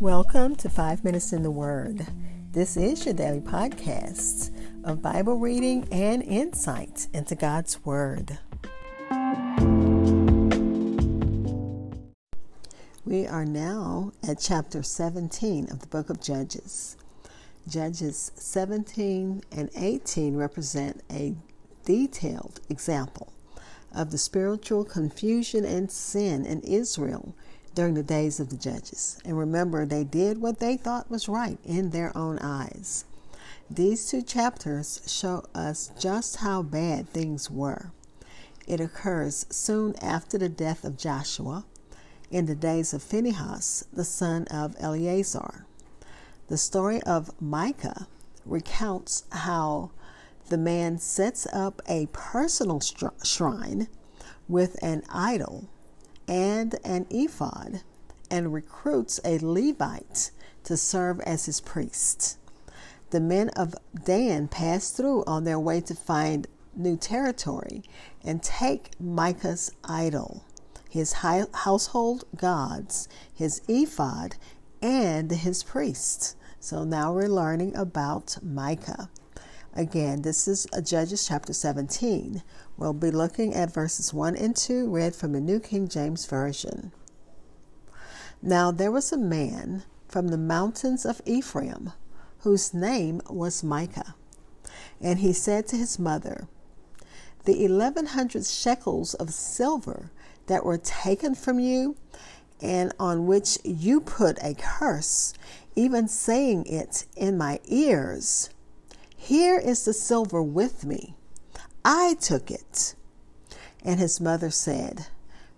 Welcome to Five Minutes in the Word. This is your daily podcast of Bible reading and insight into God's Word. We are now at chapter 17 of the book of Judges. Judges 17 and 18 represent a detailed example of the spiritual confusion and sin in Israel during the days of the judges. And remember, they did what they thought was right in their own eyes. These two chapters show us just how bad things were. It occurs soon after the death of Joshua, in the days of Phinehas, the son of Eleazar. The story of Micah recounts how the man sets up a personal shrine with an idol and an ephod and recruits a Levite to serve as his priest. The men of Dan pass through on their way to find new territory and take Micah's idol, his household gods, his ephod, and his priest. So now we're learning about Micah. Again, this is uh, Judges chapter 17. We'll be looking at verses 1 and 2, read from the New King James Version. Now there was a man from the mountains of Ephraim whose name was Micah. And he said to his mother, The eleven hundred shekels of silver that were taken from you, and on which you put a curse, even saying it in my ears, here is the silver with me. I took it. And his mother said,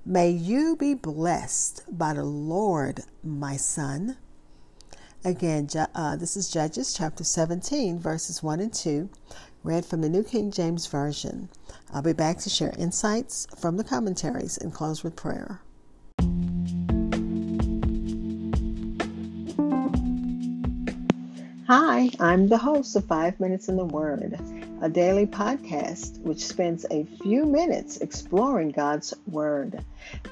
May you be blessed by the Lord, my son. Again, uh, this is Judges chapter 17, verses 1 and 2, read from the New King James Version. I'll be back to share insights from the commentaries and close with prayer. Hi, I'm the host of Five Minutes in the Word, a daily podcast which spends a few minutes exploring God's Word.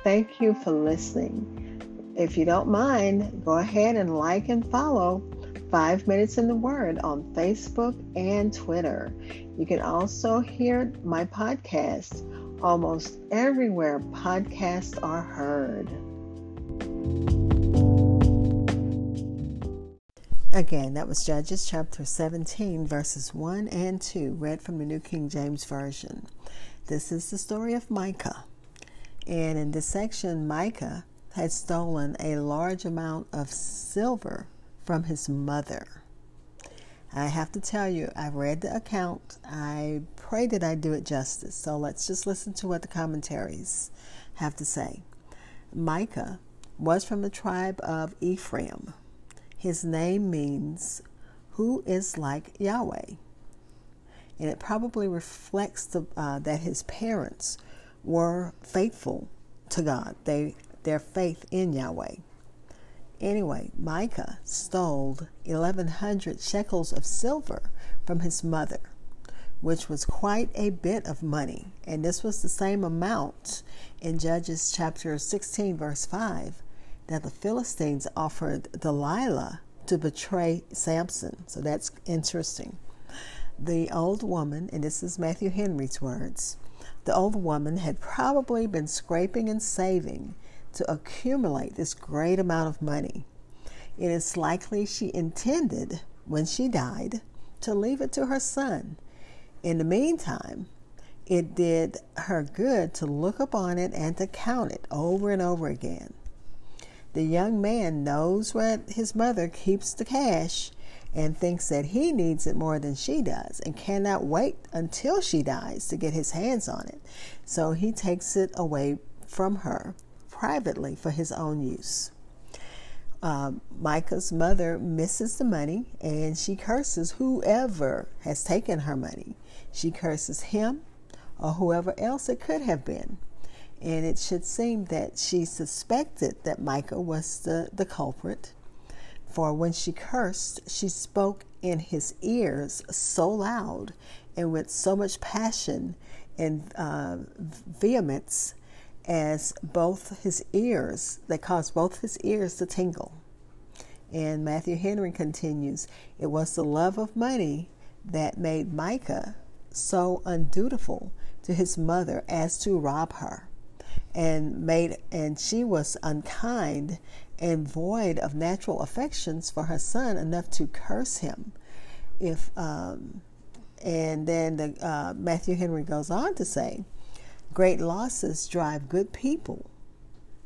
Thank you for listening. If you don't mind, go ahead and like and follow Five Minutes in the Word on Facebook and Twitter. You can also hear my podcast almost everywhere podcasts are heard. Again, that was Judges chapter 17, verses 1 and 2, read from the New King James Version. This is the story of Micah. And in this section, Micah had stolen a large amount of silver from his mother. I have to tell you, I read the account. I pray that I do it justice. So let's just listen to what the commentaries have to say. Micah was from the tribe of Ephraim his name means who is like Yahweh. And it probably reflects the, uh, that his parents were faithful to God, they, their faith in Yahweh. Anyway, Micah stole 1,100 shekels of silver from his mother, which was quite a bit of money. And this was the same amount in Judges chapter 16, verse 5, that the Philistines offered Delilah to betray Samson. So that's interesting. The old woman, and this is Matthew Henry's words, the old woman had probably been scraping and saving to accumulate this great amount of money. It is likely she intended, when she died, to leave it to her son. In the meantime, it did her good to look upon it and to count it over and over again. The young man knows where his mother keeps the cash and thinks that he needs it more than she does and cannot wait until she dies to get his hands on it. So he takes it away from her privately for his own use. Uh, Micah's mother misses the money and she curses whoever has taken her money. She curses him or whoever else it could have been. And it should seem that she suspected that Micah was the, the culprit. For when she cursed, she spoke in his ears so loud and with so much passion and uh, vehemence as both his ears, that caused both his ears to tingle. And Matthew Henry continues It was the love of money that made Micah so undutiful to his mother as to rob her and made and she was unkind and void of natural affections for her son enough to curse him. If um, and then the, uh, matthew henry goes on to say great losses drive good people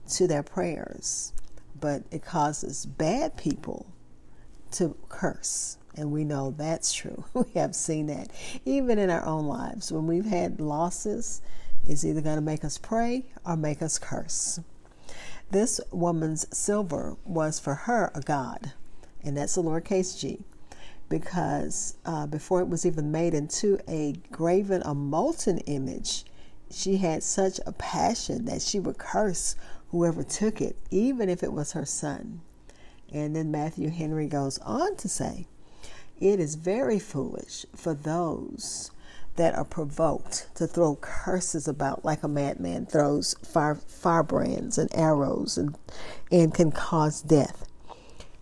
to their prayers but it causes bad people to curse. And we know that's true. We have seen that even in our own lives. When we've had losses it's either going to make us pray or make us curse this woman's silver was for her a god, and that's a lowercase g, because uh, before it was even made into a graven a molten image, she had such a passion that she would curse whoever took it, even if it was her son. And then Matthew Henry goes on to say, It is very foolish for those that are provoked to throw curses about like a madman throws fire, firebrands and arrows and, and can cause death,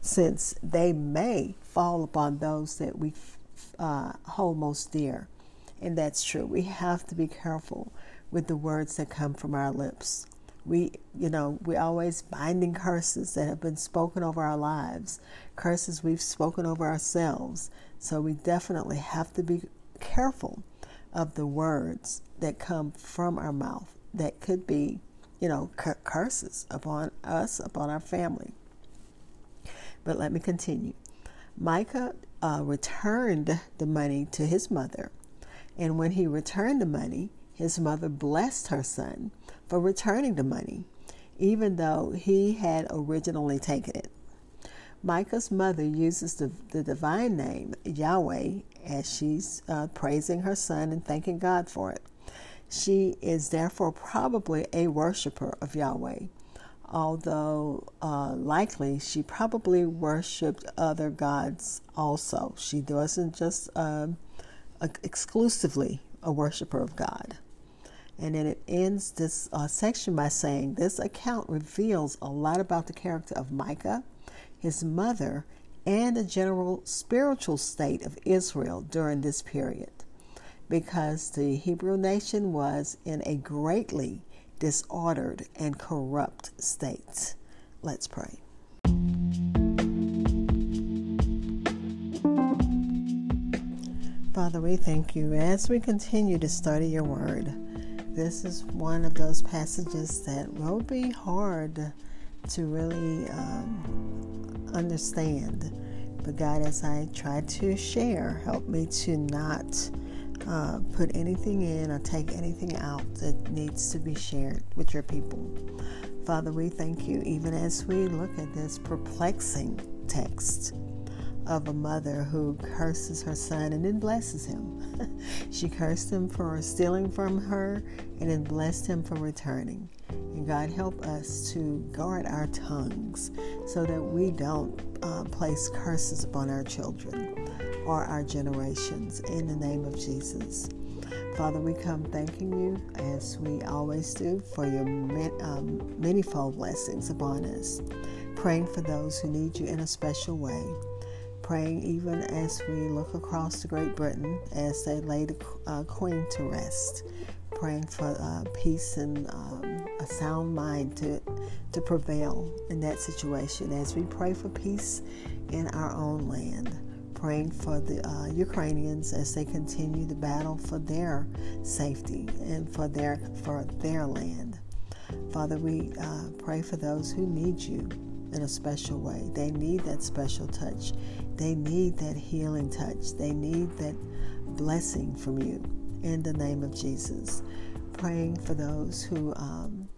since they may fall upon those that we uh, hold most dear. And that's true. We have to be careful with the words that come from our lips. We, you know, we're always binding curses that have been spoken over our lives, curses we've spoken over ourselves. So we definitely have to be careful of the words that come from our mouth that could be, you know, curses upon us, upon our family. But let me continue. Micah uh, returned the money to his mother, and when he returned the money, his mother blessed her son for returning the money, even though he had originally taken it. Micah's mother uses the, the divine name Yahweh as she's uh, praising her son and thanking God for it. She is therefore probably a worshiper of Yahweh, although uh, likely she probably worshiped other gods also. She wasn't just uh, exclusively a worshiper of God. And then it ends this uh, section by saying this account reveals a lot about the character of Micah, his mother, and the general spiritual state of Israel during this period, because the Hebrew nation was in a greatly disordered and corrupt state. Let's pray. Father, we thank you as we continue to study your word. This is one of those passages that will be hard to really um, understand. But God, as I try to share, help me to not uh, put anything in or take anything out that needs to be shared with your people. Father, we thank you even as we look at this perplexing text of a mother who curses her son and then blesses him. she cursed him for stealing from her and then blessed him for returning. And God, help us to guard our tongues so that we don't uh, place curses upon our children or our generations in the name of Jesus. Father, we come thanking you as we always do for your um, manifold blessings upon us, praying for those who need you in a special way praying even as we look across to Great Britain as they lay the uh, Queen to rest praying for uh, peace and um, a sound mind to, to prevail in that situation as we pray for peace in our own land. Praying for the uh, Ukrainians as they continue the battle for their safety and for their for their land. Father, we uh, pray for those who need you in a special way. They need that special touch. They need that healing touch. They need that blessing from you in the name of Jesus. Praying for those who um,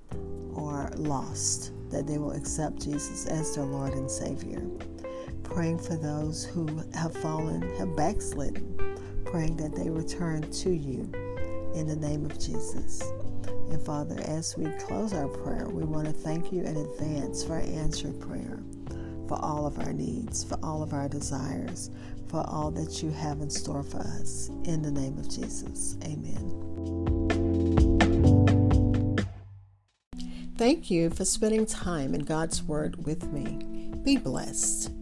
are lost, that they will accept Jesus as their Lord and Savior. Praying for those who have fallen, have backslidden, praying that they return to you in the name of Jesus. And Father, as we close our prayer, we want to thank you in advance for answered prayer, for all of our needs, for all of our desires, for all that you have in store for us. In the name of Jesus, amen. Thank you for spending time in God's Word with me. Be blessed.